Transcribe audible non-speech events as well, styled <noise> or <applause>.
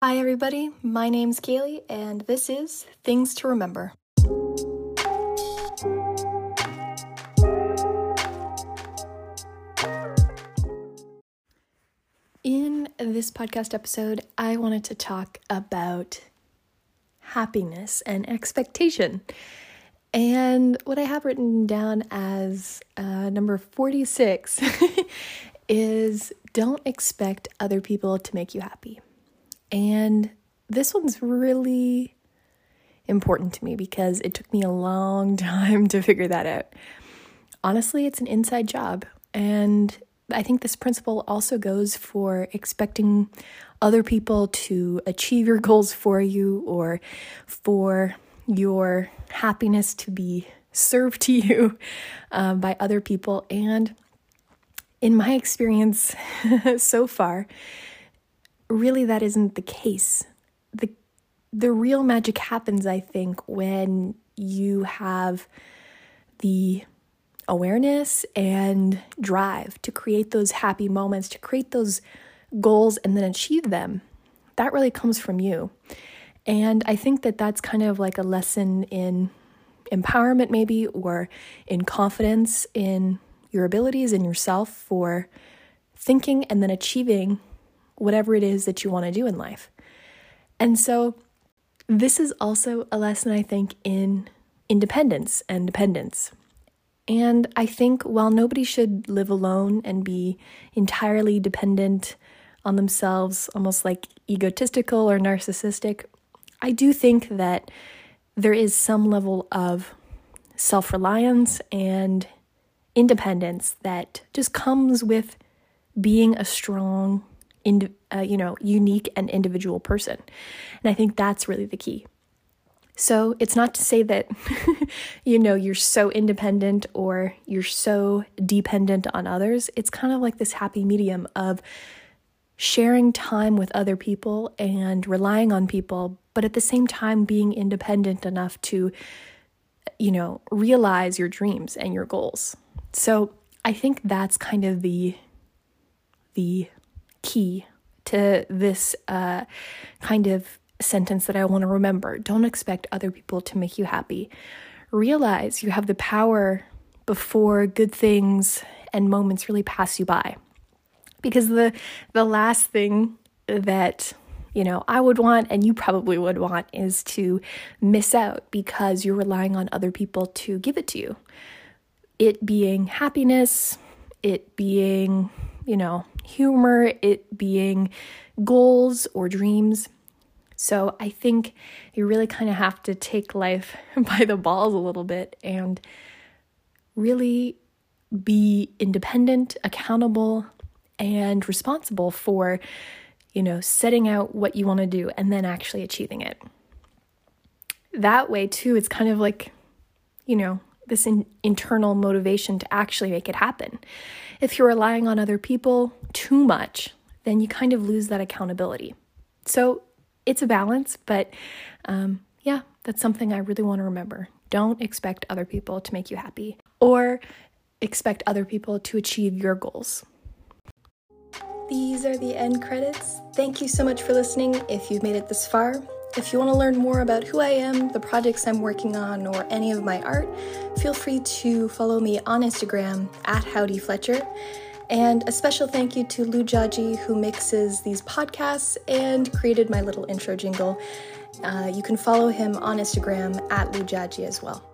Hi, everybody. My name's Kaylee, and this is Things to Remember. In this podcast episode, I wanted to talk about happiness and expectation. And what I have written down as uh, number 46 <laughs> is don't expect other people to make you happy. And this one's really important to me because it took me a long <laughs> time to figure that out. Honestly, it's an inside job. And I think this principle also goes for expecting other people to achieve your goals for you or for your happiness to be served to <laughs> you um, by other people. And in my experience <laughs> so far, really that isn't the case. The the real magic happens, I think, when you have the awareness and drive to create those happy moments, to create those goals and then achieve them. That really comes from you. And I think that that's kind of like a lesson in empowerment, maybe, or in confidence in your abilities and yourself for thinking and then achieving whatever it is that you want to do in life. And so, this is also a lesson, I think, in independence and dependence. And I think while nobody should live alone and be entirely dependent on themselves, almost like egotistical or narcissistic, I do think that there is some level of self reliance and independence that just comes with being a strong in, uh, you know, unique and individual person. And I think that's really the key. So it's not to say that, <laughs> you know, you're so independent or you're so dependent on others. It's kind of like this happy medium of sharing time with other people and relying on people, but at the same time being independent enough to, you know, realize your dreams and your goals. So I think that's kind of the the key to this uh, kind of sentence that I want to remember. Don't expect other people to make you happy. Realize you have the power before good things and moments really pass you by. Because the the last thing that you know I would want and you probably would want is to miss out because you're relying on other people to give it to you. It being happiness, it being, you know, humor, it being goals or dreams. So I think you really kind of have to take life <laughs> by the balls a little bit and really be independent, accountable, and responsible for, you know, setting out what you want to do and then actually achieving it. That way, too, it's kind of like, you know, this in, internal motivation to actually make it happen. If you're relying on other people too much, then you kind of lose that accountability. So it's a balance, but um, yeah, that's something I really want to remember. Don't expect other people to make you happy or expect other people to achieve your goals. These are the end credits. Thank you so much for listening. If you've made it this far, if you want to learn more about who I am, the projects I'm working on, or any of my art, feel free to follow me on Instagram at Howdy Fletcher. And a special thank you to Lou Jaji, who mixes these podcasts and created my little intro jingle. Uh, you can follow him on Instagram at Lou Jaji as well.